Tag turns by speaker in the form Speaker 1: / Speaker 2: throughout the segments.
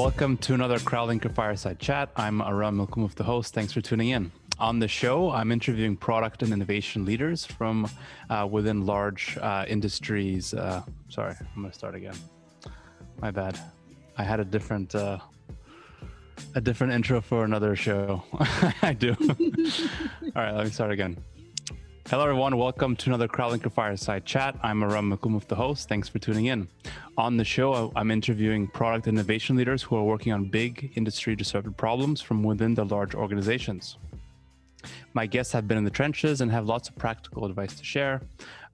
Speaker 1: Welcome to another CrowdLinker Fireside Chat. I'm Aram Milkumov, the host. Thanks for tuning in. On the show, I'm interviewing product and innovation leaders from uh, within large uh, industries. Uh, sorry, I'm going to start again. My bad. I had a different uh, a different intro for another show. I do. All right, let me start again. Hello, everyone. Welcome to another CrowdLinker Fireside Chat. I'm Aram Makumov, the host. Thanks for tuning in. On the show, I'm interviewing product innovation leaders who are working on big industry disruptive problems from within the large organizations. My guests have been in the trenches and have lots of practical advice to share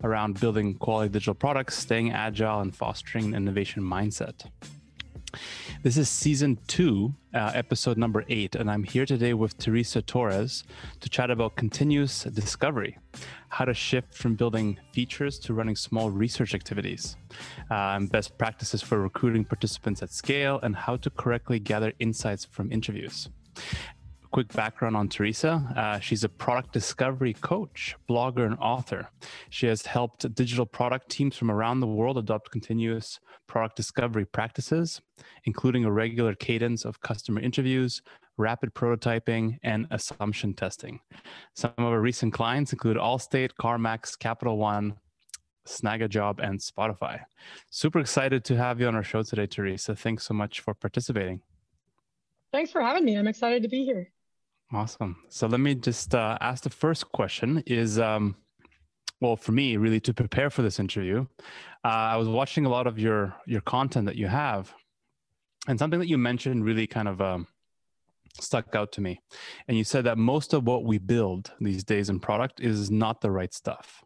Speaker 1: around building quality digital products, staying agile, and fostering an innovation mindset. This is season two, uh, episode number eight, and I'm here today with Teresa Torres to chat about continuous discovery, how to shift from building features to running small research activities, uh, best practices for recruiting participants at scale, and how to correctly gather insights from interviews quick background on Teresa. Uh, she's a product discovery coach, blogger, and author. She has helped digital product teams from around the world adopt continuous product discovery practices, including a regular cadence of customer interviews, rapid prototyping, and assumption testing. Some of her recent clients include Allstate, CarMax, Capital One, Snagajob, and Spotify. Super excited to have you on our show today, Teresa. Thanks so much for participating.
Speaker 2: Thanks for having me. I'm excited to be here.
Speaker 1: Awesome. So let me just uh, ask the first question is, um, well, for me, really to prepare for this interview, uh, I was watching a lot of your your content that you have, and something that you mentioned really kind of um, stuck out to me. And you said that most of what we build these days in product is not the right stuff.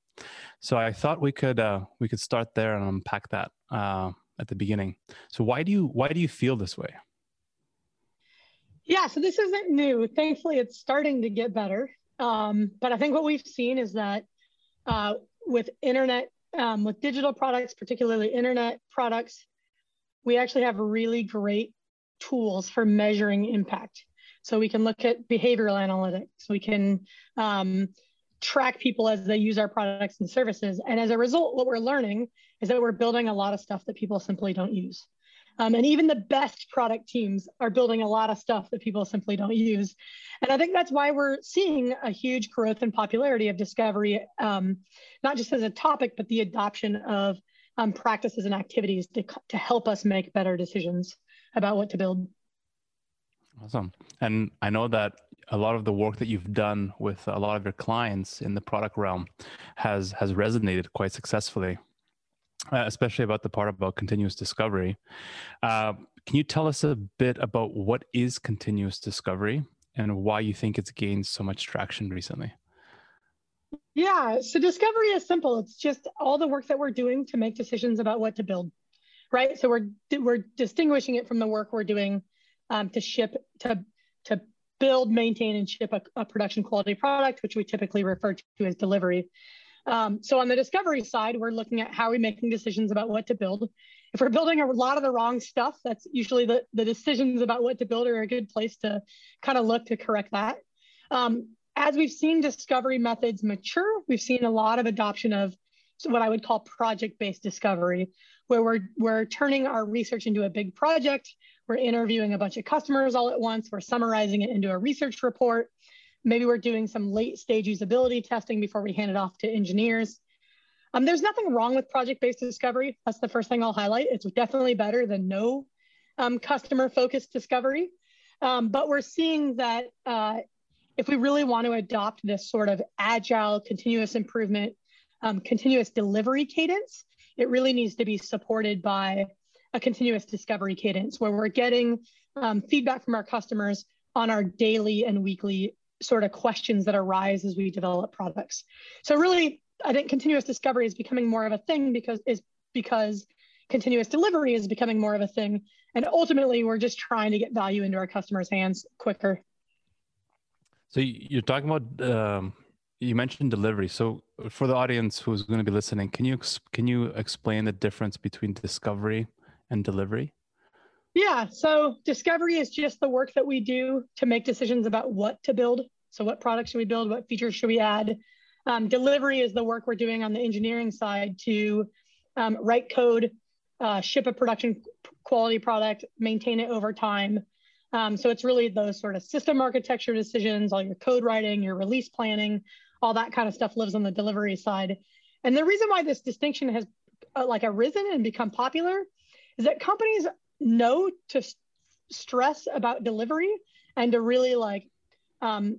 Speaker 1: So I thought we could uh, we could start there and unpack that uh, at the beginning. So why do you why do you feel this way?
Speaker 2: Yeah, so this isn't new. Thankfully, it's starting to get better. Um, but I think what we've seen is that uh, with internet, um, with digital products, particularly internet products, we actually have really great tools for measuring impact. So we can look at behavioral analytics. We can um, track people as they use our products and services. And as a result, what we're learning is that we're building a lot of stuff that people simply don't use. Um, and even the best product teams are building a lot of stuff that people simply don't use. And I think that's why we're seeing a huge growth in popularity of discovery, um, not just as a topic, but the adoption of um, practices and activities to, to help us make better decisions about what to build.
Speaker 1: Awesome. And I know that a lot of the work that you've done with a lot of your clients in the product realm has has resonated quite successfully especially about the part about continuous discovery. Uh, can you tell us a bit about what is continuous discovery and why you think it's gained so much traction recently?
Speaker 2: Yeah, so discovery is simple. It's just all the work that we're doing to make decisions about what to build, right? So we're we're distinguishing it from the work we're doing um, to ship to to build, maintain, and ship a, a production quality product, which we typically refer to as delivery. Um, so on the discovery side, we're looking at how we're we making decisions about what to build. If we're building a lot of the wrong stuff, that's usually the, the decisions about what to build are a good place to kind of look to correct that. Um, as we've seen discovery methods mature, we've seen a lot of adoption of what I would call project-based discovery, where we're, we're turning our research into a big project. We're interviewing a bunch of customers all at once. We're summarizing it into a research report. Maybe we're doing some late stage usability testing before we hand it off to engineers. Um, there's nothing wrong with project-based discovery. That's the first thing I'll highlight. It's definitely better than no um, customer-focused discovery. Um, but we're seeing that uh, if we really want to adopt this sort of agile, continuous improvement, um, continuous delivery cadence, it really needs to be supported by a continuous discovery cadence where we're getting um, feedback from our customers on our daily and weekly sort of questions that arise as we develop products. So really, I think continuous discovery is becoming more of a thing because is because continuous delivery is becoming more of a thing. And ultimately, we're just trying to get value into our customers' hands quicker.
Speaker 1: So you're talking about um, you mentioned delivery. So for the audience who's going to be listening, can you can you explain the difference between discovery and delivery?
Speaker 2: Yeah, so discovery is just the work that we do to make decisions about what to build. So, what products should we build? What features should we add? Um, delivery is the work we're doing on the engineering side to um, write code, uh, ship a production quality product, maintain it over time. Um, so it's really those sort of system architecture decisions, all your code writing, your release planning, all that kind of stuff lives on the delivery side. And the reason why this distinction has uh, like arisen and become popular is that companies know to st- stress about delivery and to really like um,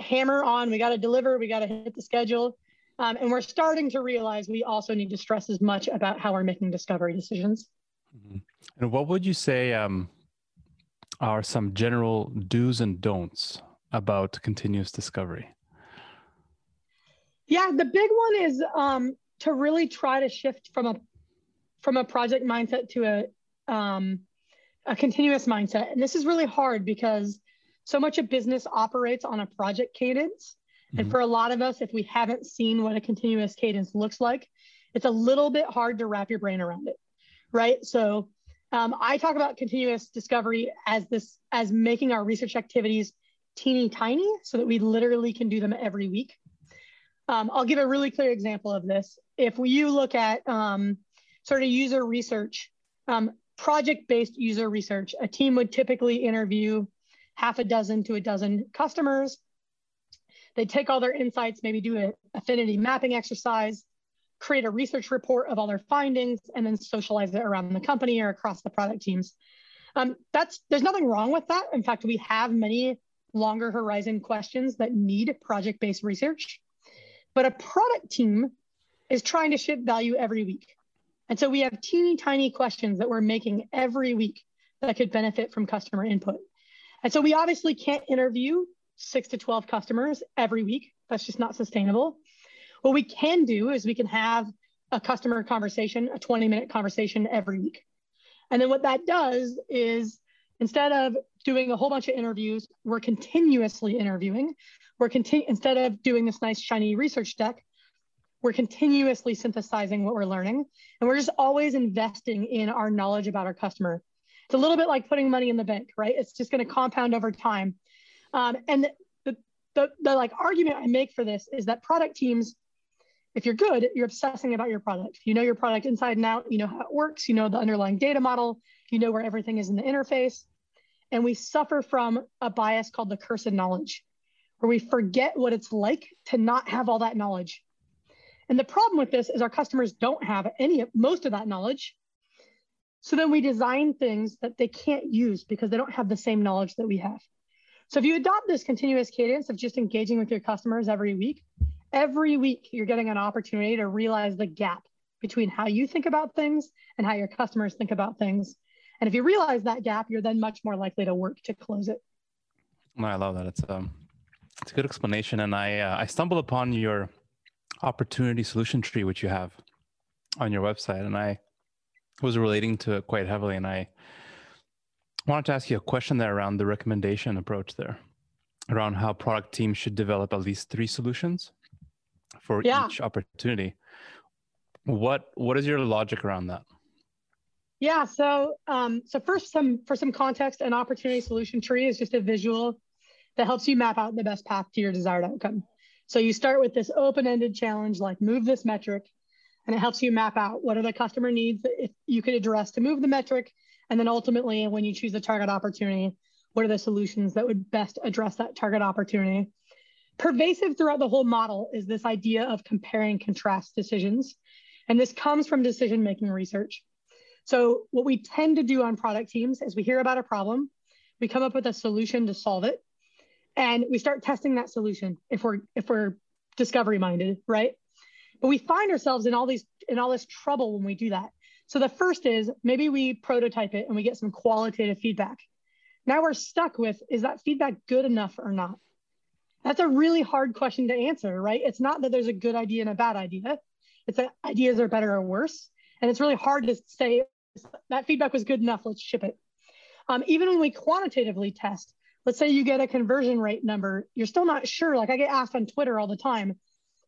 Speaker 2: hammer on we got to deliver we got to hit the schedule. Um, and we're starting to realize we also need to stress as much about how we're making discovery decisions.
Speaker 1: Mm-hmm. and what would you say um, are some general do's and don'ts about continuous discovery?
Speaker 2: Yeah the big one is um, to really try to shift from a from a project mindset to a um, a continuous mindset and this is really hard because so much of business operates on a project cadence. Mm-hmm. And for a lot of us, if we haven't seen what a continuous cadence looks like, it's a little bit hard to wrap your brain around it. Right. So um, I talk about continuous discovery as this, as making our research activities teeny tiny so that we literally can do them every week. Um, I'll give a really clear example of this. If you look at um, sort of user research, um, project based user research, a team would typically interview half a dozen to a dozen customers. They take all their insights, maybe do an affinity mapping exercise, create a research report of all their findings, and then socialize it around the company or across the product teams. Um, that's there's nothing wrong with that. In fact, we have many longer horizon questions that need project-based research. But a product team is trying to ship value every week. And so we have teeny tiny questions that we're making every week that could benefit from customer input. And so we obviously can't interview six to 12 customers every week. That's just not sustainable. What we can do is we can have a customer conversation, a 20 minute conversation every week. And then what that does is instead of doing a whole bunch of interviews, we're continuously interviewing. We're continu- instead of doing this nice shiny research deck, we're continuously synthesizing what we're learning. And we're just always investing in our knowledge about our customer it's a little bit like putting money in the bank, right? It's just going to compound over time. Um, and the, the, the like argument I make for this is that product teams, if you're good, you're obsessing about your product. You know your product inside and out. You know how it works. You know the underlying data model. You know where everything is in the interface. And we suffer from a bias called the curse of knowledge, where we forget what it's like to not have all that knowledge. And the problem with this is our customers don't have any, most of that knowledge. So then we design things that they can't use because they don't have the same knowledge that we have. So if you adopt this continuous cadence of just engaging with your customers every week, every week you're getting an opportunity to realize the gap between how you think about things and how your customers think about things. And if you realize that gap, you're then much more likely to work to close it.
Speaker 1: I love that. It's um, it's a good explanation, and I uh, I stumbled upon your opportunity solution tree, which you have on your website, and I was relating to it quite heavily. And I wanted to ask you a question there around the recommendation approach there, around how product teams should develop at least three solutions for yeah. each opportunity. What what is your logic around that?
Speaker 2: Yeah, so um, so first, some for some context, an opportunity solution tree is just a visual that helps you map out the best path to your desired outcome. So you start with this open-ended challenge like move this metric and it helps you map out what are the customer needs that you could address to move the metric. And then ultimately when you choose a target opportunity what are the solutions that would best address that target opportunity? Pervasive throughout the whole model is this idea of compare and contrast decisions. And this comes from decision making research. So what we tend to do on product teams is we hear about a problem we come up with a solution to solve it and we start testing that solution if we're if we're discovery minded right but we find ourselves in all these in all this trouble when we do that. So the first is maybe we prototype it and we get some qualitative feedback. Now we're stuck with is that feedback good enough or not? That's a really hard question to answer, right? It's not that there's a good idea and a bad idea. It's that ideas are better or worse. And it's really hard to say that feedback was good enough, let's ship it. Um, even when we quantitatively test, let's say you get a conversion rate number, you're still not sure. Like I get asked on Twitter all the time,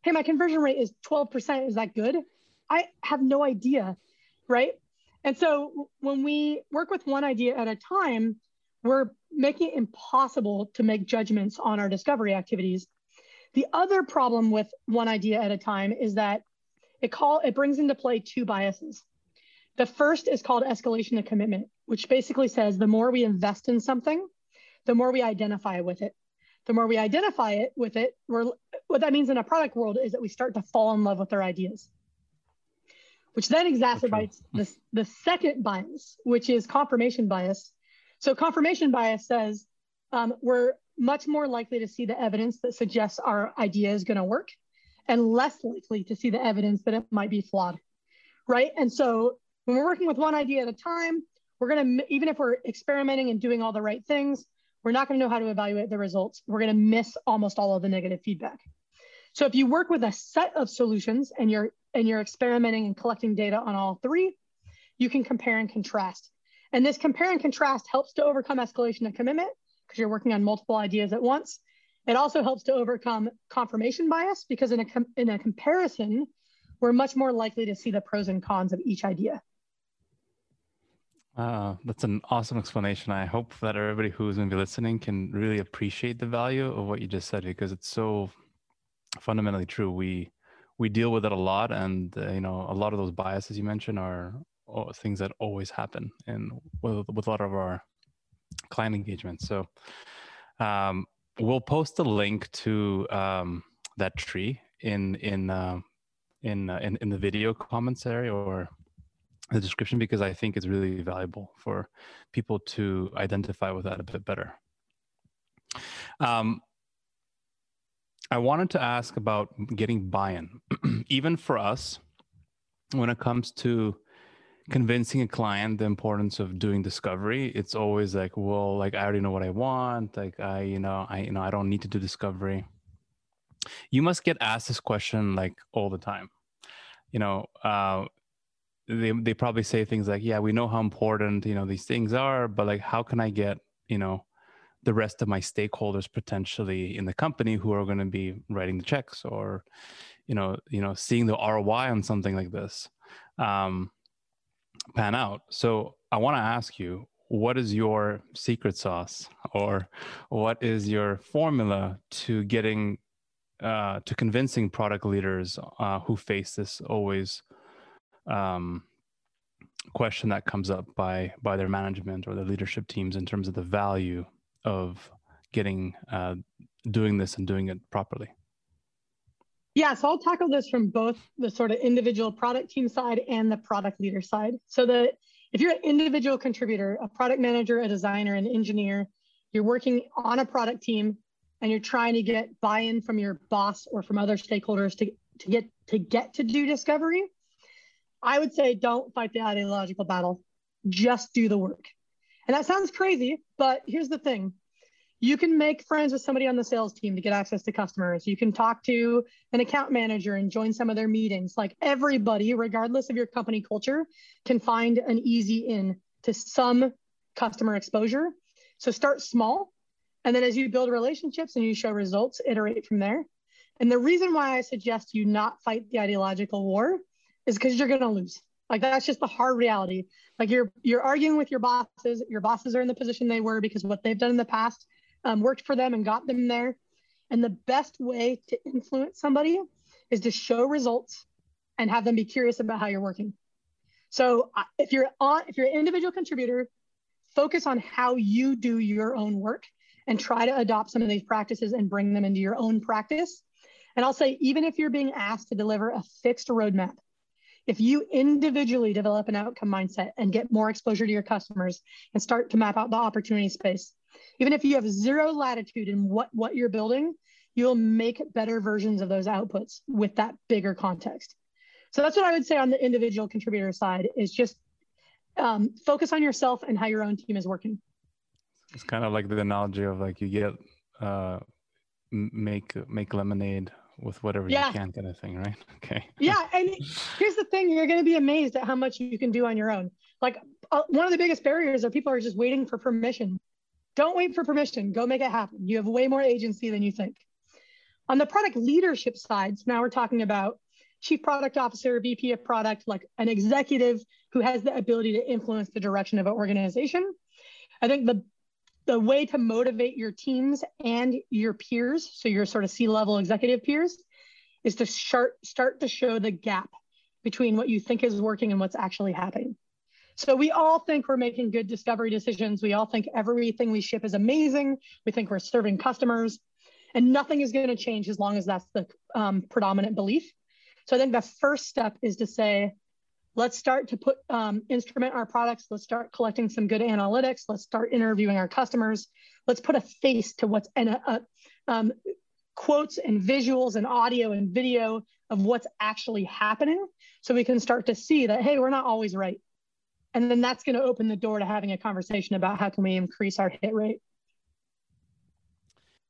Speaker 2: hey, my conversion rate is 12%. Is that good? I have no idea, right? And so when we work with one idea at a time, we're making it impossible to make judgments on our discovery activities. The other problem with one idea at a time is that it call it brings into play two biases. The first is called escalation of commitment, which basically says the more we invest in something, the more we identify with it. The more we identify it with it, we're, what that means in a product world is that we start to fall in love with our ideas, which then exacerbates the, the second bias, which is confirmation bias. So confirmation bias says um, we're much more likely to see the evidence that suggests our idea is going to work and less likely to see the evidence that it might be flawed, right? And so when we're working with one idea at a time, we're going to, even if we're experimenting and doing all the right things, we're not going to know how to evaluate the results. We're going to miss almost all of the negative feedback. So if you work with a set of solutions and you're and you're experimenting and collecting data on all three, you can compare and contrast. And this compare and contrast helps to overcome escalation of commitment because you're working on multiple ideas at once. It also helps to overcome confirmation bias because in a, in a comparison, we're much more likely to see the pros and cons of each idea.
Speaker 1: Uh, that's an awesome explanation. I hope that everybody who's going to be listening can really appreciate the value of what you just said because it's so fundamentally true. We we deal with it a lot, and uh, you know, a lot of those biases you mentioned are things that always happen, and with, with a lot of our client engagement. So, um, we'll post a link to um, that tree in in uh, in, uh, in in the video comments area or the description because I think it's really valuable for people to identify with that a bit better. Um, I wanted to ask about getting buy-in, even for us, when it comes to convincing a client the importance of doing discovery. It's always like, well, like I already know what I want. Like I, you know, I, you know, I don't need to do discovery. You must get asked this question like all the time. You know, uh, they they probably say things like, "Yeah, we know how important you know these things are, but like, how can I get you know the rest of my stakeholders potentially in the company who are going to be writing the checks or you know you know seeing the ROI on something like this um, pan out?" So I want to ask you, what is your secret sauce, or what is your formula to getting uh, to convincing product leaders uh, who face this always um, question that comes up by by their management or their leadership teams in terms of the value of getting uh, doing this and doing it properly.
Speaker 2: Yeah, so I'll tackle this from both the sort of individual product team side and the product leader side. So that if you're an individual contributor, a product manager, a designer, an engineer, you're working on a product team and you're trying to get buy-in from your boss or from other stakeholders to, to get to get to do discovery, I would say don't fight the ideological battle, just do the work. And that sounds crazy, but here's the thing you can make friends with somebody on the sales team to get access to customers. You can talk to an account manager and join some of their meetings. Like everybody, regardless of your company culture, can find an easy in to some customer exposure. So start small. And then as you build relationships and you show results, iterate from there. And the reason why I suggest you not fight the ideological war is because you're to lose. Like that's just the hard reality. Like you're you're arguing with your bosses. Your bosses are in the position they were because what they've done in the past um, worked for them and got them there. And the best way to influence somebody is to show results and have them be curious about how you're working. So if you're on, if you're an individual contributor, focus on how you do your own work and try to adopt some of these practices and bring them into your own practice. And I'll say, even if you're being asked to deliver a fixed roadmap, if you individually develop an outcome mindset and get more exposure to your customers and start to map out the opportunity space, even if you have zero latitude in what, what you're building, you'll make better versions of those outputs with that bigger context. So that's what I would say on the individual contributor side is just um, focus on yourself and how your own team is working.
Speaker 1: It's kind of like the analogy of like you get uh, make make lemonade with whatever yeah. you can kind of thing right? Okay.
Speaker 2: Yeah and here's the thing you're going to be amazed at how much you can do on your own. Like uh, one of the biggest barriers are people are just waiting for permission. Don't wait for permission go make it happen. You have way more agency than you think. On the product leadership side so now we're talking about chief product officer vp of product like an executive who has the ability to influence the direction of an organization. I think the the way to motivate your teams and your peers, so your sort of C-level executive peers, is to start start to show the gap between what you think is working and what's actually happening. So we all think we're making good discovery decisions. We all think everything we ship is amazing. We think we're serving customers, and nothing is going to change as long as that's the um, predominant belief. So I think the first step is to say, let's start to put um, instrument our products. Let's start collecting some good analytics. Let's start interviewing our customers. Let's put a face to what's in a, a um, quotes and visuals and audio and video of what's actually happening, so we can start to see that hey, we're not always right and then that's going to open the door to having a conversation about how can we increase our hit rate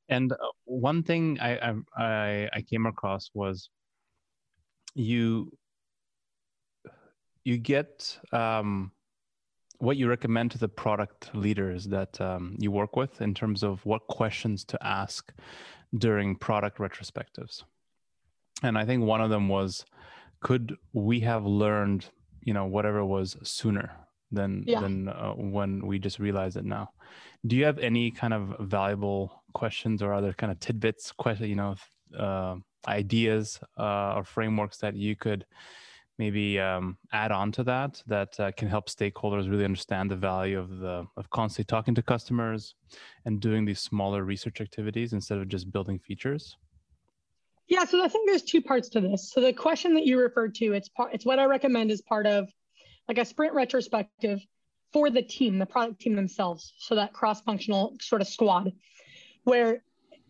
Speaker 1: and uh, one thing I, I i came across was you you get um, what you recommend to the product leaders that um, you work with in terms of what questions to ask during product retrospectives and i think one of them was could we have learned you know whatever was sooner than yeah. than uh, when we just realize it now do you have any kind of valuable questions or other kind of tidbits question you know uh, ideas uh, or frameworks that you could maybe um, add on to that that uh, can help stakeholders really understand the value of the of constantly talking to customers and doing these smaller research activities instead of just building features
Speaker 2: yeah, so I think there's two parts to this. So the question that you referred to, it's part, it's what I recommend as part of like a sprint retrospective for the team, the product team themselves. So that cross-functional sort of squad, where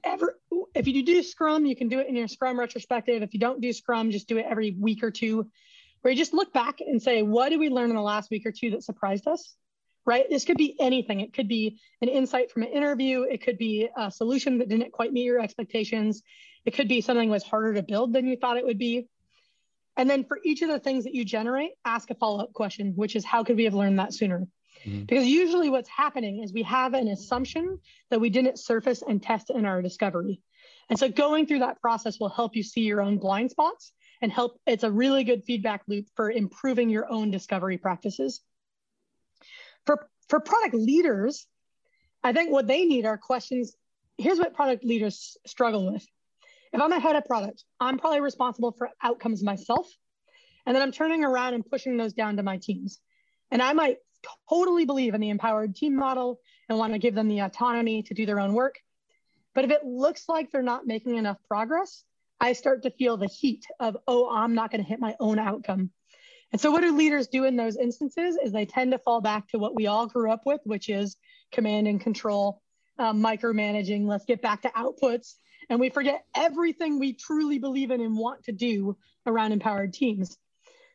Speaker 2: ever if you do Scrum, you can do it in your Scrum retrospective. If you don't do Scrum, just do it every week or two, where you just look back and say, what did we learn in the last week or two that surprised us? Right? This could be anything. It could be an insight from an interview. It could be a solution that didn't quite meet your expectations. It could be something was harder to build than you thought it would be. And then for each of the things that you generate, ask a follow up question, which is how could we have learned that sooner? Mm-hmm. Because usually what's happening is we have an assumption that we didn't surface and test in our discovery. And so going through that process will help you see your own blind spots and help. It's a really good feedback loop for improving your own discovery practices. For, for product leaders, I think what they need are questions. Here's what product leaders struggle with if I'm a head of product, I'm probably responsible for outcomes myself. And then I'm turning around and pushing those down to my teams. And I might totally believe in the empowered team model and want to give them the autonomy to do their own work. But if it looks like they're not making enough progress, I start to feel the heat of, oh, I'm not going to hit my own outcome. And so, what do leaders do in those instances? Is they tend to fall back to what we all grew up with, which is command and control, um, micromanaging. Let's get back to outputs and we forget everything we truly believe in and want to do around empowered teams.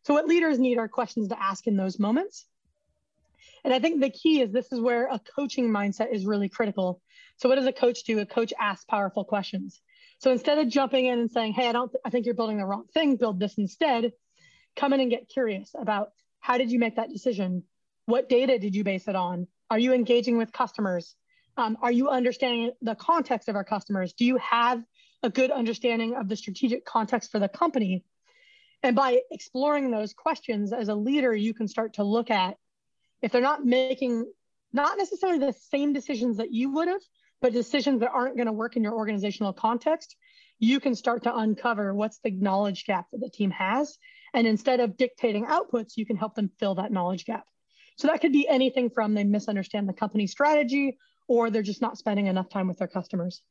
Speaker 2: So, what leaders need are questions to ask in those moments. And I think the key is this is where a coaching mindset is really critical. So, what does a coach do? A coach asks powerful questions. So, instead of jumping in and saying, Hey, I don't, th- I think you're building the wrong thing, build this instead, come in and get curious about how did you make that decision? What data did you base it on? Are you engaging with customers? Um, are you understanding the context of our customers? Do you have a good understanding of the strategic context for the company? And by exploring those questions as a leader, you can start to look at if they're not making not necessarily the same decisions that you would have, but decisions that aren't going to work in your organizational context, you can start to uncover what's the knowledge gap that the team has. And instead of dictating outputs, you can help them fill that knowledge gap. So that could be anything from they misunderstand the company strategy or they're just not spending enough time with their customers.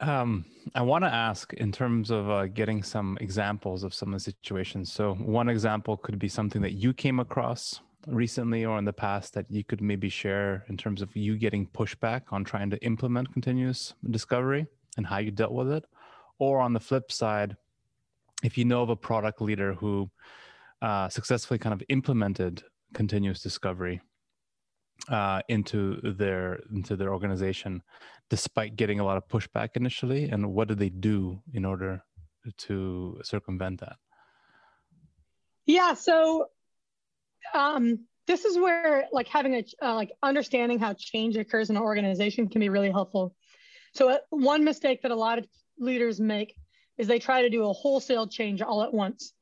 Speaker 1: Um, I want to ask in terms of uh, getting some examples of some of the situations. So, one example could be something that you came across recently or in the past that you could maybe share in terms of you getting pushback on trying to implement continuous discovery and how you dealt with it. Or on the flip side, if you know of a product leader who uh, successfully kind of implemented continuous discovery uh, into their into their organization, despite getting a lot of pushback initially? And what did they do in order to circumvent that?
Speaker 2: Yeah, so um, this is where like having a uh, like understanding how change occurs in an organization can be really helpful. So uh, one mistake that a lot of leaders make is they try to do a wholesale change all at once.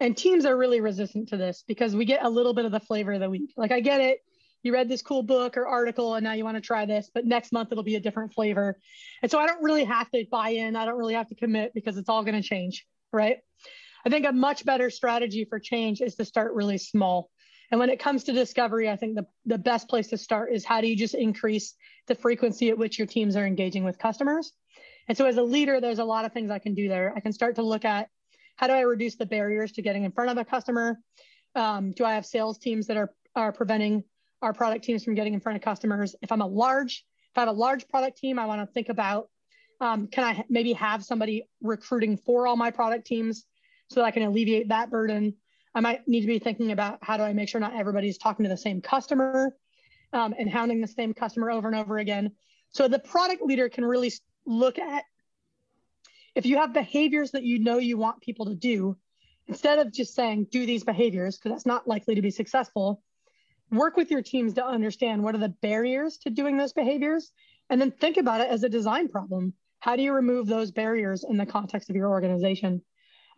Speaker 2: And teams are really resistant to this because we get a little bit of the flavor of the week. Like I get it, you read this cool book or article and now you want to try this, but next month it'll be a different flavor. And so I don't really have to buy in. I don't really have to commit because it's all going to change. Right. I think a much better strategy for change is to start really small. And when it comes to discovery, I think the, the best place to start is how do you just increase the frequency at which your teams are engaging with customers? And so as a leader, there's a lot of things I can do there. I can start to look at how do I reduce the barriers to getting in front of a customer? Um, do I have sales teams that are, are preventing our product teams from getting in front of customers? If I'm a large, if I have a large product team, I want to think about um, can I maybe have somebody recruiting for all my product teams so that I can alleviate that burden? I might need to be thinking about how do I make sure not everybody's talking to the same customer um, and hounding the same customer over and over again. So the product leader can really look at if you have behaviors that you know you want people to do, instead of just saying do these behaviors, because that's not likely to be successful, work with your teams to understand what are the barriers to doing those behaviors, and then think about it as a design problem. How do you remove those barriers in the context of your organization?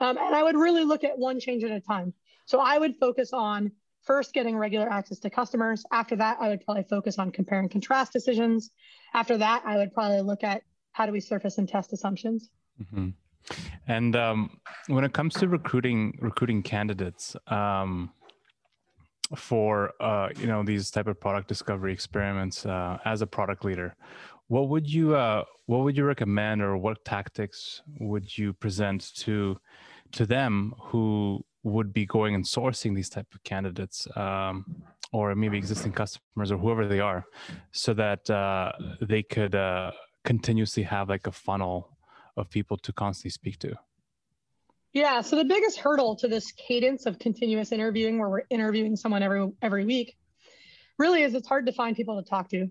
Speaker 2: Um, and I would really look at one change at a time. So I would focus on first getting regular access to customers. After that, I would probably focus on compare and contrast decisions. After that, I would probably look at how do we surface and test assumptions.
Speaker 1: Mm-hmm. And um, when it comes to recruiting recruiting candidates um, for uh, you know these type of product discovery experiments uh, as a product leader, what would you uh, what would you recommend or what tactics would you present to to them who would be going and sourcing these type of candidates um, or maybe existing customers or whoever they are so that uh, they could uh, continuously have like a funnel of people to constantly speak to?
Speaker 2: Yeah, so the biggest hurdle to this cadence of continuous interviewing where we're interviewing someone every every week really is it's hard to find people to talk to.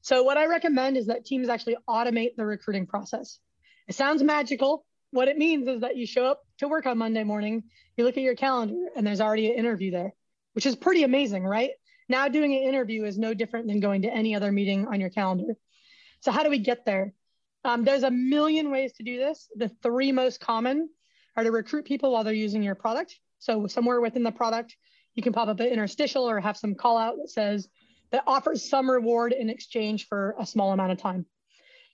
Speaker 2: So what I recommend is that teams actually automate the recruiting process. It sounds magical. What it means is that you show up to work on Monday morning, you look at your calendar and there's already an interview there, which is pretty amazing, right? Now doing an interview is no different than going to any other meeting on your calendar. So how do we get there? Um, there's a million ways to do this. The three most common are to recruit people while they're using your product. So somewhere within the product, you can pop up an interstitial or have some call out that says that offers some reward in exchange for a small amount of time.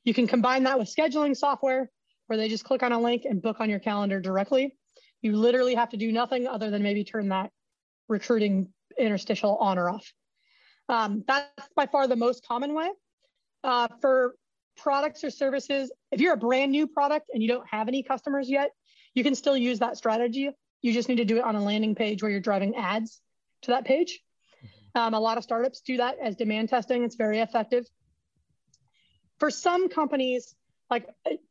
Speaker 2: You can combine that with scheduling software where they just click on a link and book on your calendar directly. You literally have to do nothing other than maybe turn that recruiting interstitial on or off. Um, that's by far the most common way. Uh, for products or services, if you're a brand new product and you don't have any customers yet, you can still use that strategy. You just need to do it on a landing page where you're driving ads to that page. Um, a lot of startups do that as demand testing. It's very effective. For some companies, like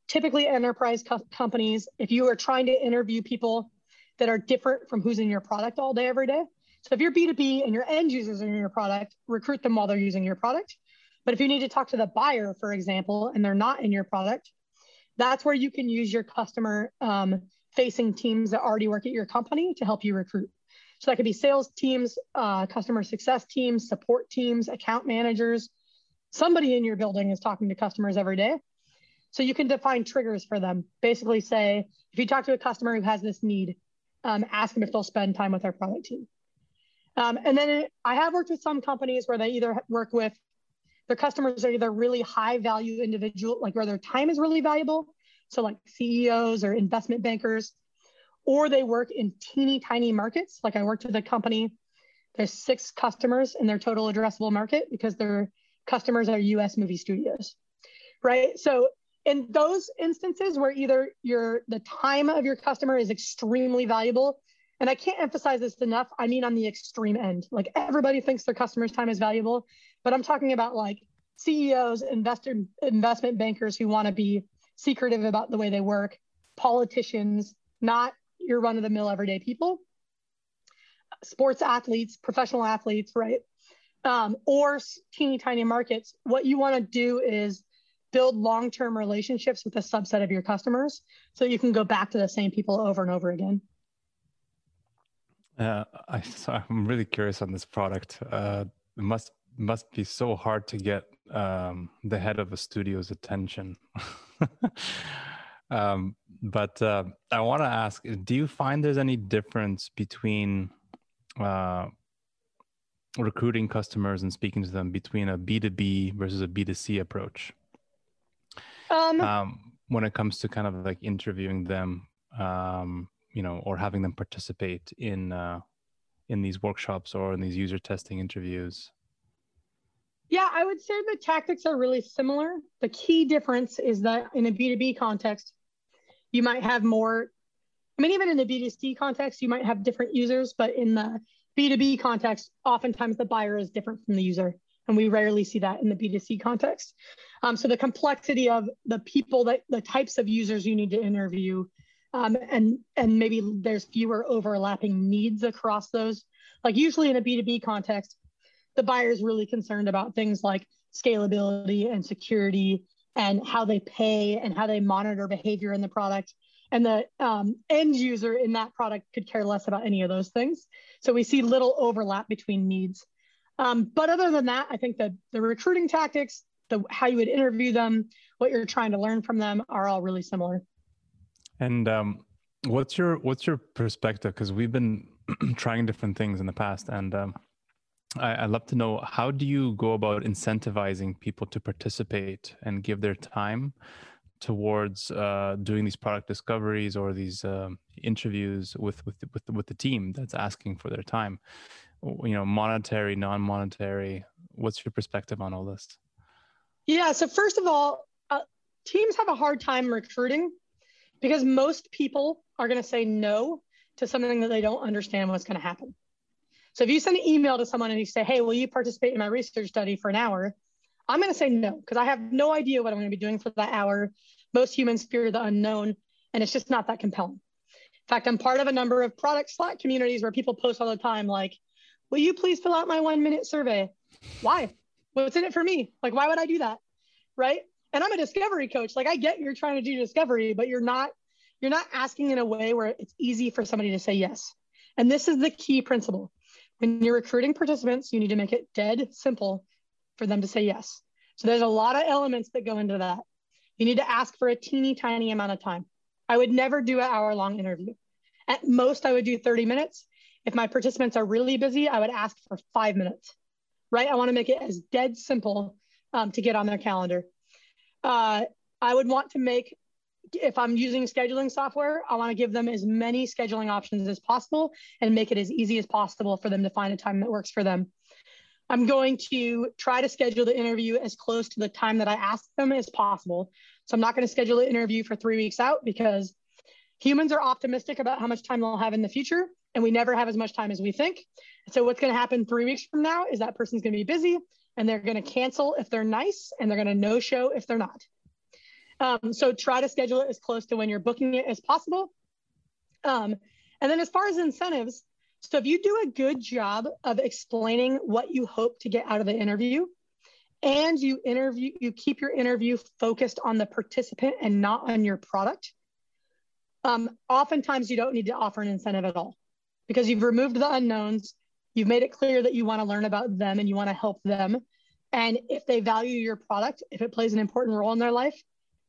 Speaker 2: typically enterprise co- companies, if you are trying to interview people that are different from who's in your product all day, every day. So if you're B2B and your end users are in your product, recruit them while they're using your product. But if you need to talk to the buyer, for example, and they're not in your product, that's where you can use your customer um, facing teams that already work at your company to help you recruit. So that could be sales teams, uh, customer success teams, support teams, account managers. Somebody in your building is talking to customers every day. So you can define triggers for them. Basically, say if you talk to a customer who has this need, um, ask them if they'll spend time with our product team. Um, and then it, I have worked with some companies where they either work with their customers are either really high value individual, like where their time is really valuable. So like CEOs or investment bankers, or they work in teeny tiny markets. Like I worked with a company, there's six customers in their total addressable market because their customers are US movie studios, right? So in those instances where either your the time of your customer is extremely valuable and i can't emphasize this enough i mean on the extreme end like everybody thinks their customers time is valuable but I'm talking about like CEOs, investor, investment bankers who want to be secretive about the way they work, politicians, not your run of the mill everyday people, sports athletes, professional athletes, right? Um, or teeny tiny markets. What you want to do is build long term relationships with a subset of your customers so you can go back to the same people over and over again.
Speaker 1: Uh, I, am really curious on this product. Uh, it must must be so hard to get um, the head of a studio's attention. um, but uh, I want to ask: Do you find there's any difference between uh, recruiting customers and speaking to them between a B two B versus a B two C approach? Um, um, when it comes to kind of like interviewing them, um, you know, or having them participate in uh, in these workshops or in these user testing interviews?
Speaker 2: Yeah, I would say the tactics are really similar. The key difference is that in a B2B context, you might have more, I mean, even in the b2c context, you might have different users, but in the B2B context, oftentimes the buyer is different from the user. And we rarely see that in the B2C context. Um, so the complexity of the people that the types of users you need to interview um, and and maybe there's fewer overlapping needs across those. Like usually in a B2B context, the buyer is really concerned about things like scalability and security and how they pay and how they monitor behavior in the product. And the um, end user in that product could care less about any of those things. So we see little overlap between needs. Um, but other than that, I think that the recruiting tactics, the how you would interview them, what you're trying to learn from them are all really similar.
Speaker 1: And um, what's your what's your perspective? Because we've been trying different things in the past, and um, I, would love to know how do you go about incentivizing people to participate and give their time towards uh, doing these product discoveries or these um, interviews with with with with the team that's asking for their time. You know, monetary, non-monetary. What's your perspective on all this?
Speaker 2: Yeah. So first of all, uh, teams have a hard time recruiting because most people are going to say no to something that they don't understand what's going to happen. So if you send an email to someone and you say, hey, will you participate in my research study for an hour? I'm going to say no, because I have no idea what I'm going to be doing for that hour. Most humans fear the unknown, and it's just not that compelling. In fact, I'm part of a number of product Slack communities where people post all the time, like, will you please fill out my one minute survey? Why? What's in it for me? Like, why would I do that? Right and I'm a discovery coach. Like I get you're trying to do discovery, but you're not you're not asking in a way where it's easy for somebody to say yes. And this is the key principle. When you're recruiting participants, you need to make it dead simple for them to say yes. So there's a lot of elements that go into that. You need to ask for a teeny tiny amount of time. I would never do an hour long interview. At most, I would do 30 minutes. If my participants are really busy, I would ask for five minutes, right? I want to make it as dead simple um, to get on their calendar uh, I would want to make, if I'm using scheduling software, I want to give them as many scheduling options as possible and make it as easy as possible for them to find a time that works for them. I'm going to try to schedule the interview as close to the time that I ask them as possible. So I'm not going to schedule an interview for three weeks out because humans are optimistic about how much time they'll have in the future, and we never have as much time as we think. So what's going to happen three weeks from now is that person's going to be busy and they're going to cancel if they're nice and they're going to no show if they're not. Um, so try to schedule it as close to when you're booking it as possible. Um, and then as far as incentives, so if you do a good job of explaining what you hope to get out of the interview, and you interview, you keep your interview focused on the participant and not on your product. Um, oftentimes, you don't need to offer an incentive at all because you've removed the unknowns You've made it clear that you want to learn about them and you want to help them. And if they value your product, if it plays an important role in their life,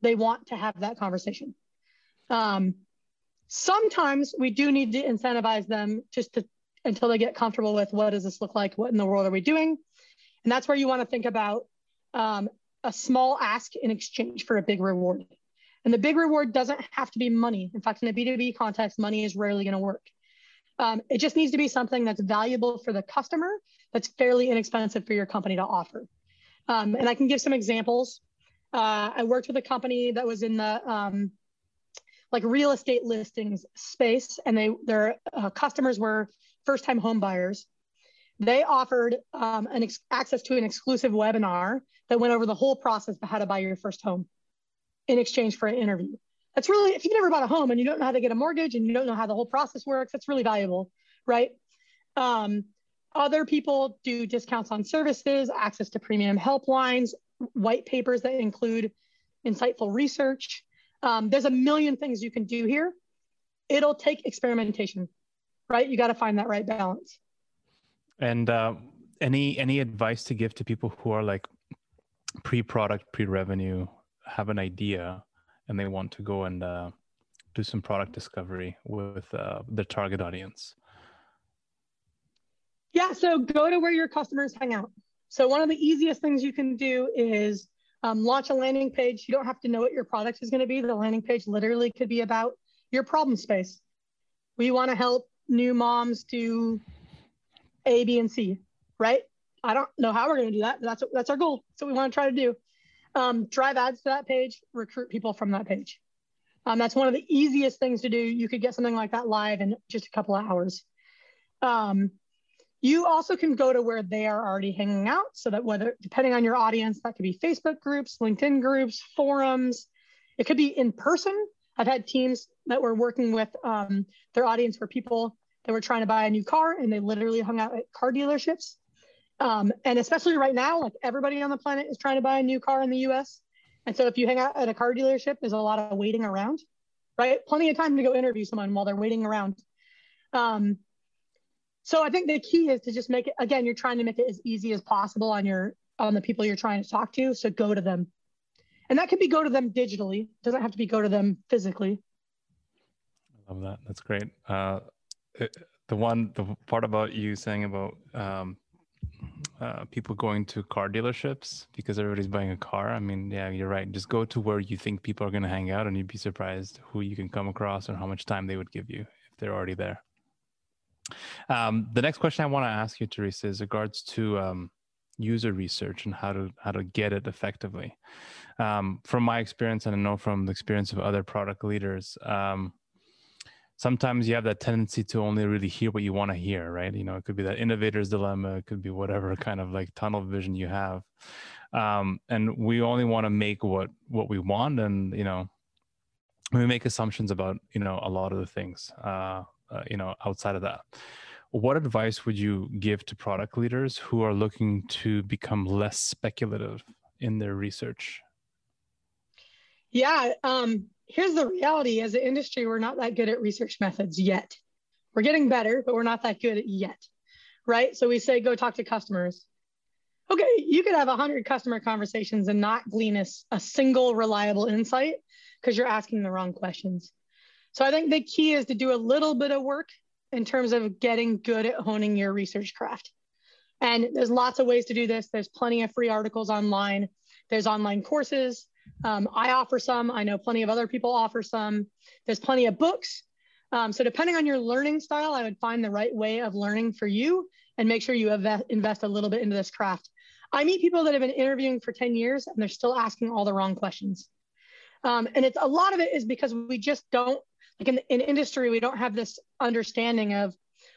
Speaker 2: they want to have that conversation. Um, sometimes we do need to incentivize them just to until they get comfortable with what does this look like? What in the world are we doing? And that's where you want to think about um, a small ask in exchange for a big reward. And the big reward doesn't have to be money. In fact, in a B2B context, money is rarely going to work. Um, it just needs to be something that's valuable for the customer, that's fairly inexpensive for your company to offer. Um, and I can give some examples. Uh, I worked with a company that was in the um, like real estate listings space, and they their uh, customers were first-time home buyers. They offered um, an ex- access to an exclusive webinar that went over the whole process of how to buy your first home in exchange for an interview that's really if you've never bought a home and you don't know how to get a mortgage and you don't know how the whole process works that's really valuable right? Um, other people do discounts on services access to premium helplines white papers that include insightful research. Um, there's a million things you can do here. It'll take experimentation right? You got to find that right balance.
Speaker 1: And uh, any any advice to give to people who are like pre-product pre-revenue have an idea and they want to go and uh, do some product discovery with uh, their target audience?
Speaker 2: Yeah, so go to where your customers hang out. So one of the easiest things you can do is um, launch a landing page. You don't have to know what your product is going to be. The landing page literally could be about your problem space. We want to help new moms do A, B, and C, right? I don't know how we're going to do that. That's that's our goal. That's what we want to try to do. Um, drive ads to that page, recruit people from that page. Um, that's one of the easiest things to do. You could get something like that live in just a couple of hours. Um, you also can go to where they are already hanging out so that whether, depending on your audience, that could be Facebook groups, LinkedIn groups, forums. It could be in person. I've had teams that were working with um, their audience were people that were trying to buy a new car and they literally hung out at car dealerships. Um, and especially right now, like everybody on the planet is trying to buy a new car in the US. And so if you hang out at a car dealership, there's a lot of waiting around, right? Plenty of time to go interview someone while they're waiting around. Um, so I think the key is to just make it again, you're trying to make it as easy as possible on your on the people you're trying to talk to. So go to them. And that could be go to them digitally. It doesn't have to be go to them physically.
Speaker 1: I love that. That's great. Uh, it, the one, the part about you saying about um, uh, people going to car dealerships because everybody's buying a car. I mean, yeah, you're right. Just go to where you think people are going to hang out, and you'd be surprised who you can come across and how much time they would give you if they're already there. Um, the next question I want to ask you, Teresa, is regards to um, user research and how to how to get it effectively. Um, from my experience, and I know from the experience of other product leaders, um, sometimes you have that tendency to only really hear what you want to hear, right? You know, it could be that innovator's dilemma, it could be whatever kind of like tunnel vision you have. Um, and we only want to make what what we want, and you know, we make assumptions about you know a lot of the things. Uh, uh, you know, outside of that, what advice would you give to product leaders who are looking to become less speculative in their research?
Speaker 2: Yeah, um, here's the reality: as an industry, we're not that good at research methods yet. We're getting better, but we're not that good yet, right? So we say go talk to customers. Okay, you could have 100 customer conversations and not glean a, a single reliable insight because you're asking the wrong questions. So I think the key is to do a little bit of work in terms of getting good at honing your research craft. And there's lots of ways to do this. There's plenty of free articles online. There's online courses. Um, I offer some. I know plenty of other people offer some. There's plenty of books. Um, so depending on your learning style, I would find the right way of learning for you and make sure you invest a little bit into this craft. I meet people that have been interviewing for 10 years and they're still asking all the wrong questions. Um, and it's a lot of it is because we just don't like in, in industry, we don't have this understanding of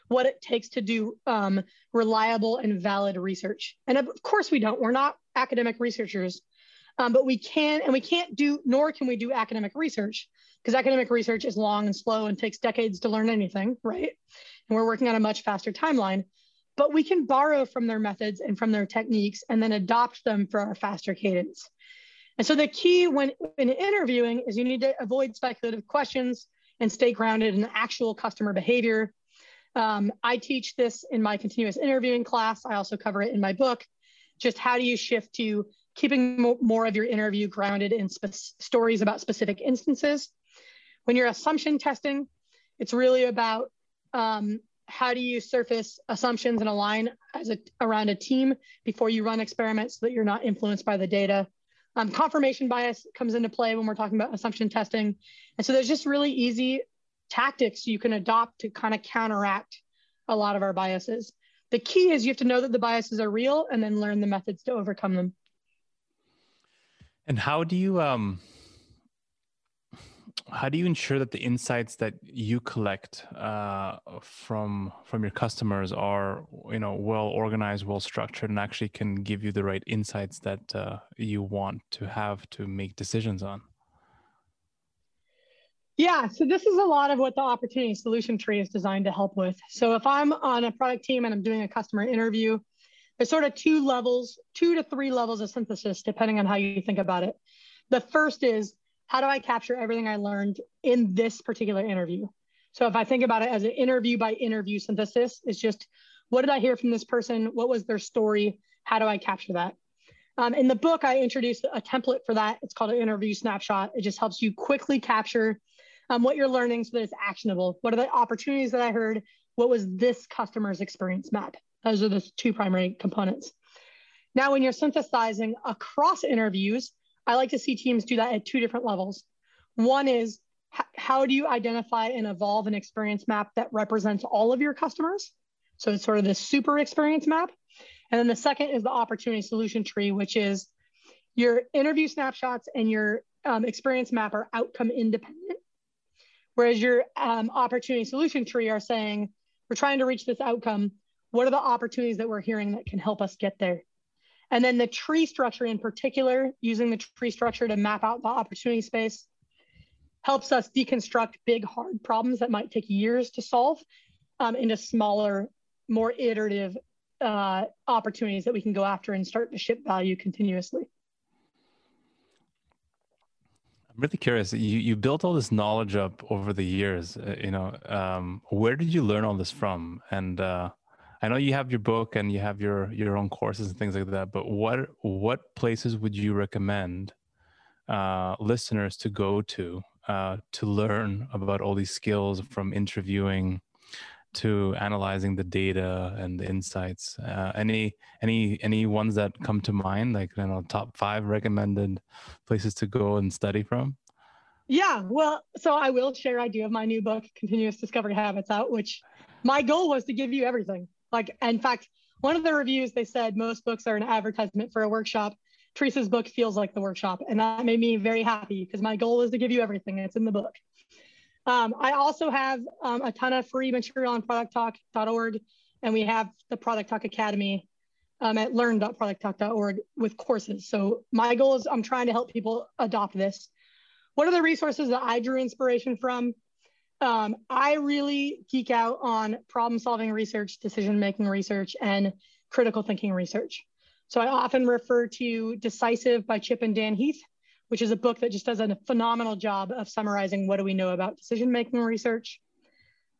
Speaker 2: what it takes to do um, reliable and valid research. And of course, we don't. We're not academic researchers, um, but we can, and we can't do, nor can we do academic research because academic research is long and slow and takes decades to learn anything, right? And we're working on a much faster timeline. But we can borrow from their methods and from their techniques and then adopt them for our faster cadence. And so the key when in interviewing is you need to avoid speculative questions and stay grounded in actual customer behavior. Um, I teach this in my continuous interviewing class. I also cover it in my book. Just how do you shift to keeping mo more of your interview grounded in stories about specific instances. When you're assumption testing, it's really about um, how do you surface assumptions and align as a, around a team before you run experiments so that you're not influenced by the data um, confirmation bias comes into play when we're talking about assumption testing. And so there's just really easy tactics you can adopt to kind of counteract a lot of our biases. The key is you have to know that the biases are real and then learn the methods to overcome them.
Speaker 1: And how do you um how do you ensure that the insights that you collect uh, from from your customers are you know well organized well structured and actually can give you the right insights that uh, you want to have to make decisions on?
Speaker 2: Yeah so this is a lot of what the opportunity solution tree is designed to help with. So if i'm on a product team and i'm doing a customer interview there's sort of two levels two to three levels of synthesis depending on how you think about it the first is how do I capture everything I learned in this particular interview? So if I think about it as an interview by interview synthesis, it's just what did I hear from this person? What was their story? How do I capture that? Um, in the book, I introduced a template for that. It's called an interview snapshot. It just helps you quickly capture um, what you're learning so that it's actionable. What are the opportunities that I heard? What was this customer's experience map? Those are the two primary components. Now, when you're synthesizing across interviews, I like to see teams do that at two different levels. One is how do you identify and evolve an experience map that represents all of your customers? So it's sort of this super experience map. And then the second is the opportunity solution tree, which is your interview snapshots and your um, experience map are outcome independent. Whereas your um, opportunity solution tree are saying, we're trying to reach this outcome. What are the opportunities that we're hearing that can help us get there? And then the tree structure in particular, using the tree structure to map out the opportunity space, helps us deconstruct big, hard problems that might take years to solve um, into smaller, more iterative uh, opportunities that we can go after and start to ship value continuously.
Speaker 1: I'm really curious. You you built all this knowledge up over the years. Uh, you know, um, where did you learn all this from? And uh, I know you have your book and you have your your own courses and things like that. But what what places would you recommend uh, listeners to go to uh, to learn about all these skills from interviewing to analyzing the data and the insights uh, any any any ones that come to mind like you know top five recommended places to go and study from
Speaker 2: yeah well so i will share i do have my new book continuous discovery habits out which my goal was to give you everything like in fact one of the reviews they said most books are an advertisement for a workshop teresa's book feels like the workshop and that made me very happy because my goal is to give you everything that's in the book um, I also have um, a ton of free material on producttalk.org, and we have the Product Talk Academy um, at learn.producttalk.org with courses. So my goal is I'm trying to help people adopt this. What are the resources that I drew inspiration from? Um, I really geek out on problem solving research, decision making research, and critical thinking research. So I often refer to Decisive by Chip and Dan Heath which is a book that just does a phenomenal job of summarizing what do we know about decision making research.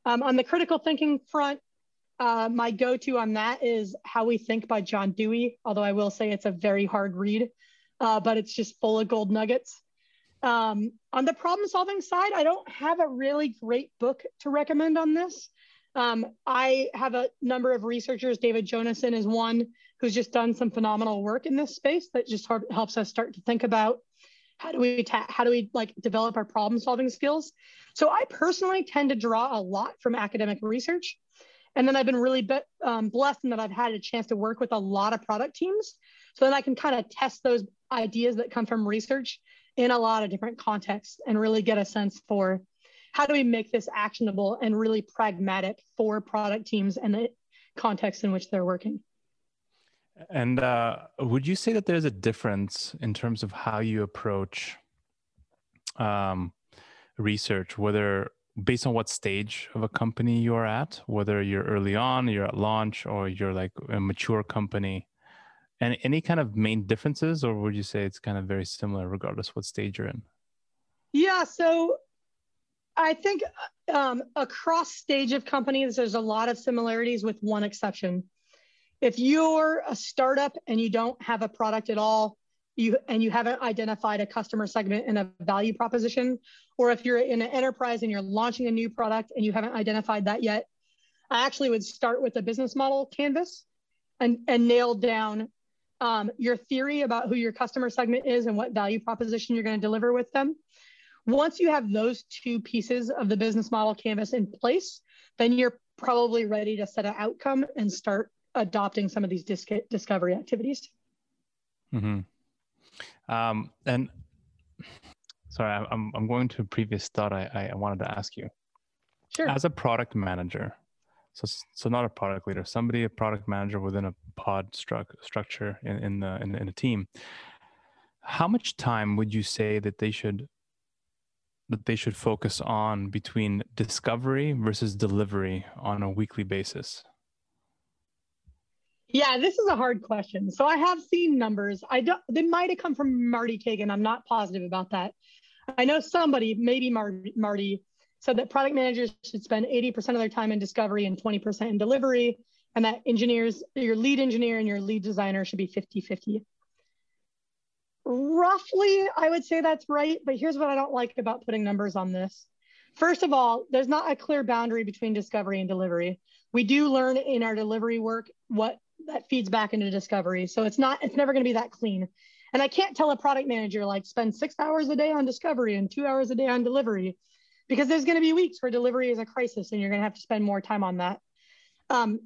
Speaker 2: Um, on the critical thinking front, uh, my go to on that is How We Think by John Dewey, although I will say it's a very hard read, uh, but it's just full of gold nuggets. Um, on the problem solving side, I don't have a really great book to recommend on this. Um, I have a number of researchers. David Jonassen is one who's just done some phenomenal work in this space that just helps us start to think about how do we how do we like develop our problem solving skills so i personally tend to draw a lot from academic research and then i've been really be- um, blessed in that i've had a chance to work with a lot of product teams so then i can kind of test those ideas that come from research in a lot of different contexts and really get a sense for how do we make this actionable and really pragmatic for product teams and the context in which they're working
Speaker 1: and uh, would you say that there's a difference in terms of how you approach um, research, whether based on what stage of a company you are at, whether you're early on, you're at launch, or you're like a mature company? And any kind of main differences, or would you say it's kind of very similar regardless what stage you're in?
Speaker 2: Yeah, so I think um, across stage of companies, there's a lot of similarities with one exception if you're a startup and you don't have a product at all, you and you haven't identified a customer segment and a value proposition, or if you're in an enterprise and you're launching a new product and you haven't identified that yet, I actually would start with a business model canvas and, and nail down um, your theory about who your customer segment is and what value proposition you're going to deliver with them. Once you have those two pieces of the business model canvas in place, then you're probably ready to set an outcome and start adopting some of these disc- discovery activities.
Speaker 1: Mm-hmm. Um, and sorry, I'm, I'm going to a previous thought I, I wanted to ask you.
Speaker 2: Sure.
Speaker 1: As a product manager, so so not a product leader, somebody a product manager within a pod stru- structure in, in the in, in a team. How much time would you say that they should that they should focus on between discovery versus delivery on a weekly basis?
Speaker 2: Yeah, this is a hard question. So I have seen numbers. I don't. They might have come from Marty Cagan. I'm not positive about that. I know somebody, maybe Marty, Marty, said that product managers should spend 80% of their time in discovery and 20% in delivery, and that engineers, your lead engineer and your lead designer should be 50-50. Roughly, I would say that's right. But here's what I don't like about putting numbers on this. First of all, there's not a clear boundary between discovery and delivery. We do learn in our delivery work what that feeds back into discovery. So it's not, it's never going to be that clean. And I can't tell a product manager like spend six hours a day on discovery and two hours a day on delivery, because there's going to be weeks where delivery is a crisis and you're going to have to spend more time on that. Um,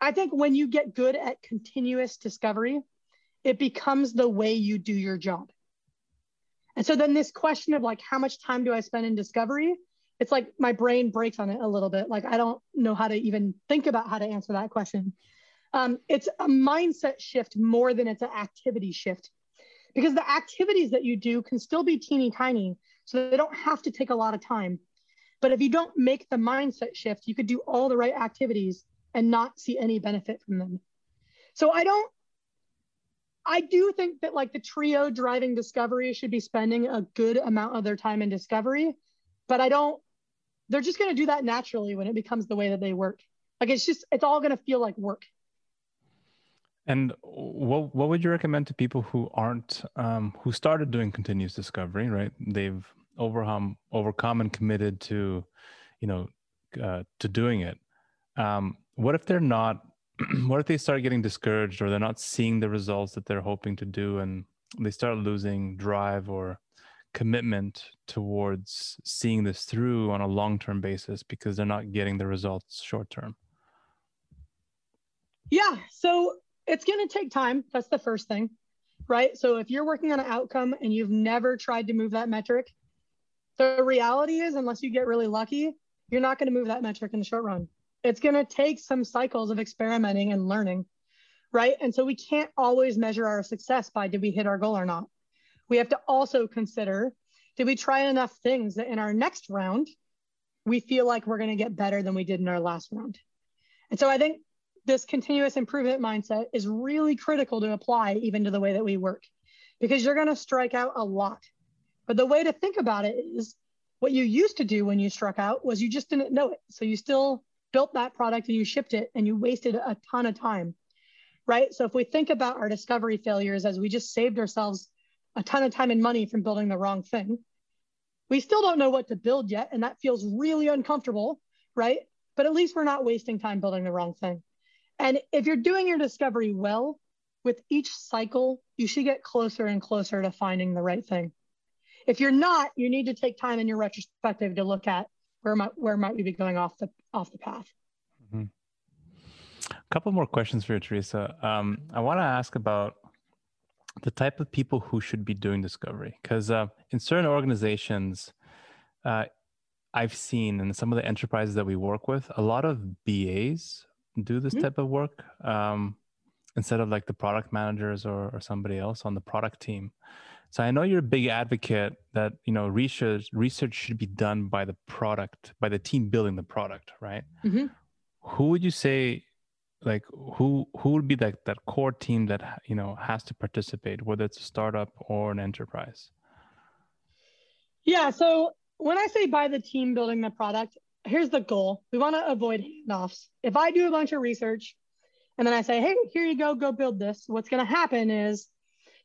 Speaker 2: I think when you get good at continuous discovery, it becomes the way you do your job. And so then this question of like, how much time do I spend in discovery? It's like my brain breaks on it a little bit. Like I don't know how to even think about how to answer that question. Um, it's a mindset shift more than it's an activity shift because the activities that you do can still be teeny tiny. So they don't have to take a lot of time. But if you don't make the mindset shift, you could do all the right activities and not see any benefit from them. So I don't, I do think that like the trio driving discovery should be spending a good amount of their time in discovery, but I don't, they're just going to do that naturally when it becomes the way that they work. Like it's just, it's all going to feel like work.
Speaker 1: And what what would you recommend to people who aren't um, who started doing continuous discovery? Right, they've overcome overcome and committed to, you know, uh, to doing it. Um, what if they're not? what if they start getting discouraged or they're not seeing the results that they're hoping to do, and they start losing drive or commitment towards seeing this through on a long term basis because they're not getting the results short term?
Speaker 2: Yeah. So it's going to take time. That's the first thing, right? So if you're working on an outcome and you've never tried to move that metric, the reality is, unless you get really lucky, you're not going to move that metric in the short run. It's going to take some cycles of experimenting and learning, right? And so we can't always measure our success by did we hit our goal or not. We have to also consider did we try enough things that in our next round, we feel like we're going to get better than we did in our last round. And so I think this continuous improvement mindset is really critical to apply even to the way that we work because you're going to strike out a lot. But the way to think about it is what you used to do when you struck out was you just didn't know it. So you still built that product and you shipped it and you wasted a ton of time. Right. So if we think about our discovery failures as we just saved ourselves a ton of time and money from building the wrong thing, we still don't know what to build yet. And that feels really uncomfortable. Right. But at least we're not wasting time building the wrong thing. And if you're doing your discovery well, with each cycle, you should get closer and closer to finding the right thing. If you're not, you need to take time in your retrospective to look at where might where might we be going off the off the path. Mm-hmm.
Speaker 1: A couple more questions for you, Teresa. Um, I want to ask about the type of people who should be doing discovery, because uh, in certain organizations, uh, I've seen in some of the enterprises that we work with, a lot of BAs do this mm-hmm. type of work um, instead of like the product managers or, or somebody else on the product team. So I know you're a big advocate that you know research research should be done by the product by the team building the product, right? Mm-hmm. Who would you say like who who would be like that core team that you know has to participate, whether it's a startup or an enterprise?
Speaker 2: Yeah. So when I say by the team building the product, here's the goal. We want to avoid handoffs. If I do a bunch of research and then I say, hey, here you go, go build this, what's going to happen is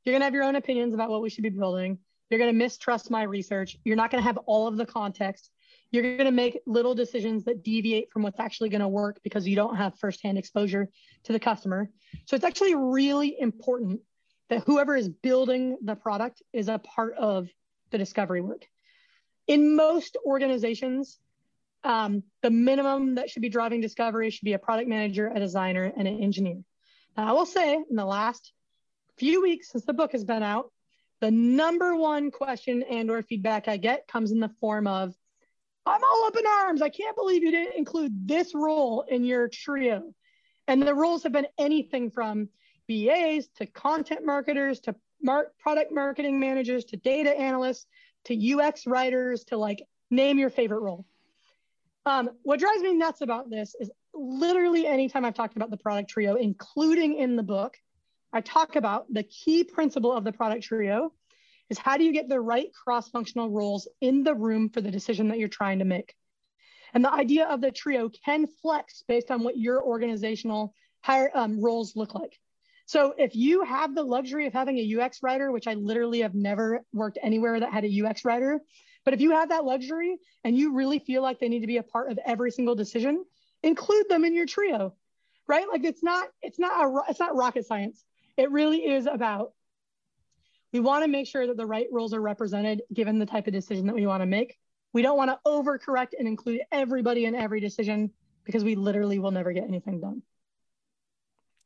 Speaker 2: you're going to have your own opinions about what we should be building. You're going to mistrust my research. You're not going to have all of the context. You're going to make little decisions that deviate from what's actually going to work because you don't have firsthand exposure to the customer. So it's actually really important that whoever is building the product is a part of the discovery work. In most organizations, um, the minimum that should be driving discovery should be a product manager, a designer, and an engineer. Now, I will say in the last few weeks since the book has been out, the number one question and or feedback I get comes in the form of, I'm all up in arms. I can't believe you didn't include this role in your trio. And the roles have been anything from BAs to content marketers to mar- product marketing managers to data analysts to UX writers to like name your favorite role. Um, what drives me nuts about this is literally anytime I've talked about the product trio, including in the book, I talk about the key principle of the product trio is how do you get the right cross-functional roles in the room for the decision that you're trying to make. And the idea of the trio can flex based on what your organizational higher, um, roles look like. So if you have the luxury of having a UX writer, which I literally have never worked anywhere that had a UX writer, but if you have that luxury and you really feel like they need to be a part of every single decision, include them in your trio, right? Like it's not it's not a it's not rocket science. It really is about we want to make sure that the right roles are represented given the type of decision that we want to make. We don't want to overcorrect and include everybody in every decision because we literally will never get anything done.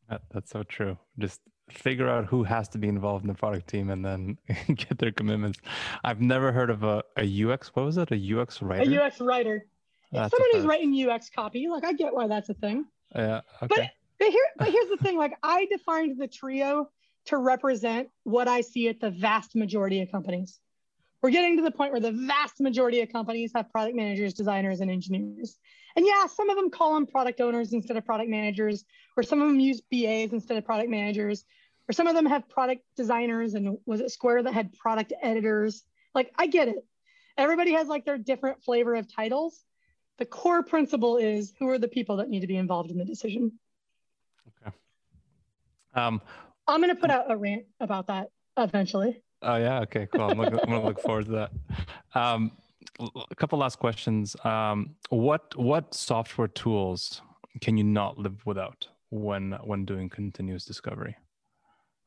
Speaker 1: That, that's so true. Just figure out who has to be involved in the product team and then get their commitments. I've never heard of a, a UX. What was it? A UX writer.
Speaker 2: A UX writer. That's Someone who's writing UX copy. Like I get why that's a thing.
Speaker 1: Yeah. Okay.
Speaker 2: But, but here, but here's the thing. Like I defined the trio to represent what I see at the vast majority of companies. We're getting to the point where the vast majority of companies have product managers, designers, and engineers. And yeah, some of them call them product owners instead of product managers, or some of them use BAs instead of product managers, or some of them have product designers. And was it Square that had product editors? Like, I get it. Everybody has like their different flavor of titles. The core principle is who are the people that need to be involved in the decision.
Speaker 1: Okay. Um,
Speaker 2: I'm going to put out a rant about that eventually.
Speaker 1: Oh yeah. Okay. Cool. I'm, looking, I'm going to look forward to that. Um, a couple last questions. Um, what what software tools can you not live without when when doing continuous discovery?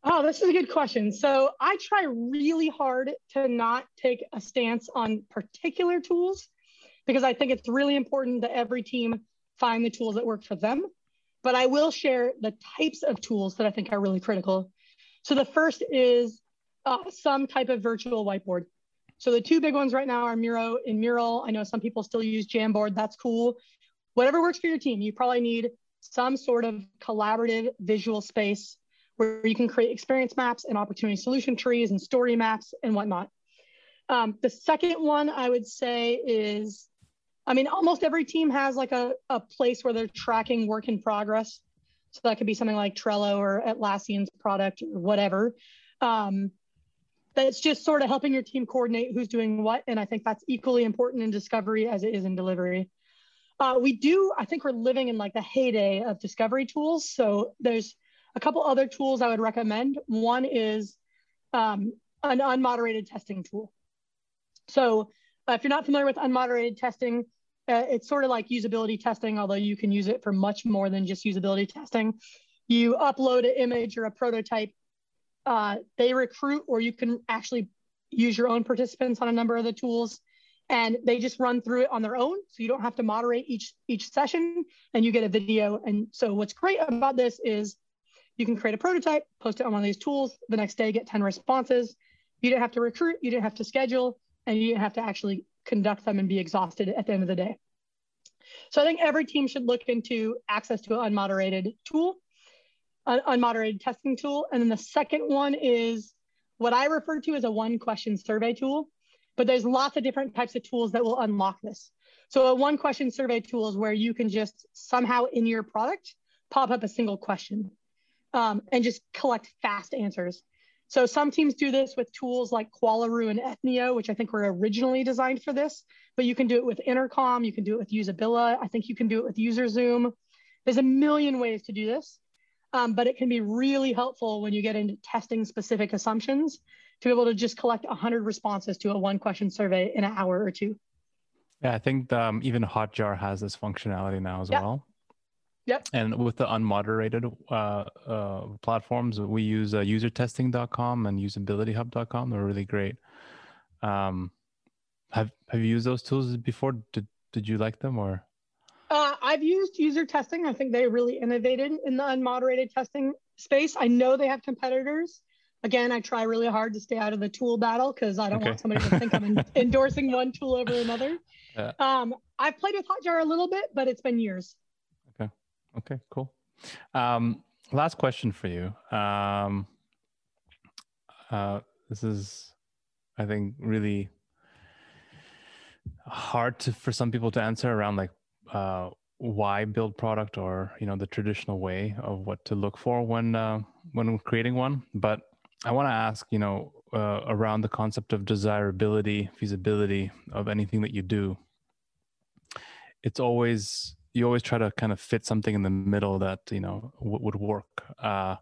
Speaker 2: Oh, this is a good question. So I try really hard to not take a stance on particular tools because I think it's really important that every team find the tools that work for them. But I will share the types of tools that I think are really critical. So the first is uh, some type of virtual whiteboard. So the two big ones right now are Miro and Mural. I know some people still use Jamboard. That's cool. Whatever works for your team, you probably need some sort of collaborative visual space where you can create experience maps and opportunity solution trees and story maps and whatnot. Um, the second one I would say is, I mean, almost every team has like a, a place where they're tracking work in progress. So that could be something like Trello or Atlassian's product or whatever. Um, that's just sort of helping your team coordinate who's doing what. And I think that's equally important in discovery as it is in delivery. Uh, we do, I think we're living in like the heyday of discovery tools. So there's a couple other tools I would recommend. One is um, an unmoderated testing tool. So uh, if you're not familiar with unmoderated testing, uh, it's sort of like usability testing, although you can use it for much more than just usability testing. You upload an image or a prototype uh, they recruit, or you can actually use your own participants on a number of the tools, and they just run through it on their own. So you don't have to moderate each each session, and you get a video. And so what's great about this is you can create a prototype, post it on one of these tools. The next day, get 10 responses. You didn't have to recruit, you didn't have to schedule, and you didn't have to actually conduct them and be exhausted at the end of the day. So I think every team should look into access to an unmoderated tool an unmoderated testing tool. And then the second one is what I refer to as a one question survey tool. But there's lots of different types of tools that will unlock this. So a one question survey tool is where you can just somehow in your product pop up a single question um, and just collect fast answers. So some teams do this with tools like Qualaroo and Ethnio, which I think were originally designed for this, but you can do it with Intercom, you can do it with Usabilla, I think you can do it with UserZoom. There's a million ways to do this. Um, but it can be really helpful when you get into testing specific assumptions to be able to just collect 100 responses to a one question survey in an hour or two.
Speaker 1: Yeah, I think um, even Hotjar has this functionality now as well.
Speaker 2: Yep.
Speaker 1: And with the unmoderated uh, uh, platforms, we use uh, usertesting.com and usabilityhub.com. They're really great. Um, have Have you used those tools before? Did Did you like them or?
Speaker 2: Uh, I've used user testing. I think they really innovated in the unmoderated testing space. I know they have competitors. Again, I try really hard to stay out of the tool battle because I don't okay. want somebody to think I'm endorsing one tool over another. Yeah. Um, I've played with Hotjar a little bit, but it's been years.
Speaker 1: Okay. Okay. Cool. Um, last question for you. Um, uh, this is, I think, really hard to, for some people to answer around like uh, why build product or you know the traditional way of what to look for when uh, when creating one. But i want to ask you know uh, around the concept of desirability feasibility of anything that you do. It's always you always try to kind of fit something in the middle that you know w- would work. Uh,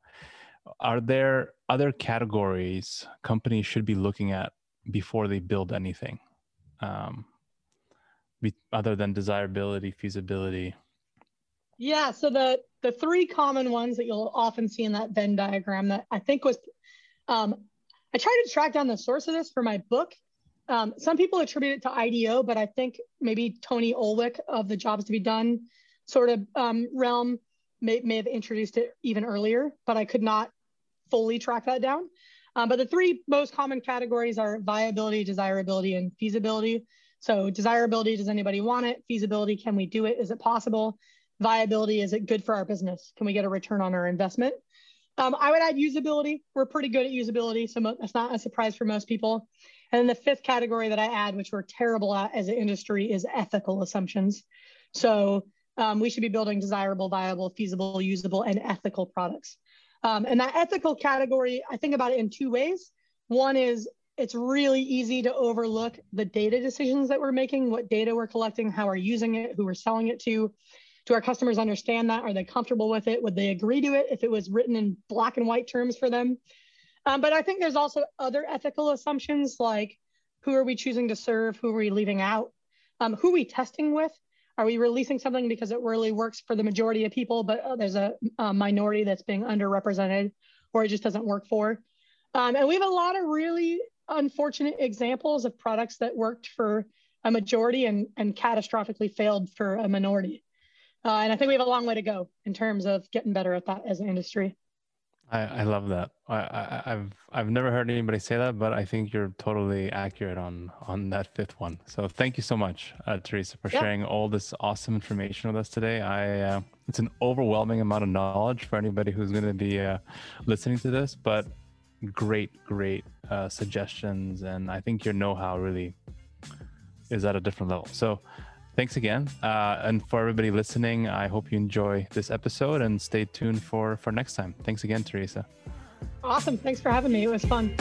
Speaker 1: are there other categories companies should be looking at before they build anything? Um, other than desirability, feasibility?
Speaker 2: Yeah, so the the three common ones that you'll often see in that Venn diagram that I think was, um, I tried to track down the source of this for my book. Um, some people attribute it to IDEO, but I think maybe Tony Ulwick of the Jobs to Be Done sort of um, realm may, may have introduced it even earlier, but I could not fully track that down. Um, but the three most common categories are viability, desirability, and feasibility. So desirability, does anybody want it? Feasibility, can we do it? Is it possible? Viability, is it good for our business? Can we get a return on our investment? Um, I would add usability. We're pretty good at usability, so that's not a surprise for most people. And then the fifth category that I add, which we're terrible at as an industry, is ethical assumptions. So um, we should be building desirable, viable, feasible, usable, and ethical products. Um, and that ethical category, I think about it in two ways. One is it's really easy to overlook the data decisions that we're making, what data we're collecting, how we're using it, who we're selling it to. Do our customers understand that? Are they comfortable with it? Would they agree to it if it was written in black and white terms for them? Um, but I think there's also other ethical assumptions like who are we choosing to serve? Who are we leaving out? Um, who are we testing with? Are we releasing something because it really works for the majority of people, but uh, there's a, a, minority that's being underrepresented or it just doesn't work for? Um, and we have a lot of really unfortunate examples of products that worked for a majority and, and catastrophically failed for a minority. Uh, and I think we have a long way to go in terms of getting better at that as an industry.
Speaker 1: I, I love that. I, I, have I've never heard anybody say that, but I think you're totally accurate on on that fifth one. So thank you so much, uh, Teresa, for sharing all this awesome information with us today. I uh, it's an overwhelming amount of knowledge for anybody who's going to be uh, listening to this, but great, great uh, suggestions, and I think your know-how really is at a different level. So thanks again. Uh, and for everybody listening, I hope you enjoy this episode and stay tuned for for next time. Thanks again, Teresa.
Speaker 2: Awesome. Thanks for having me. It was fun.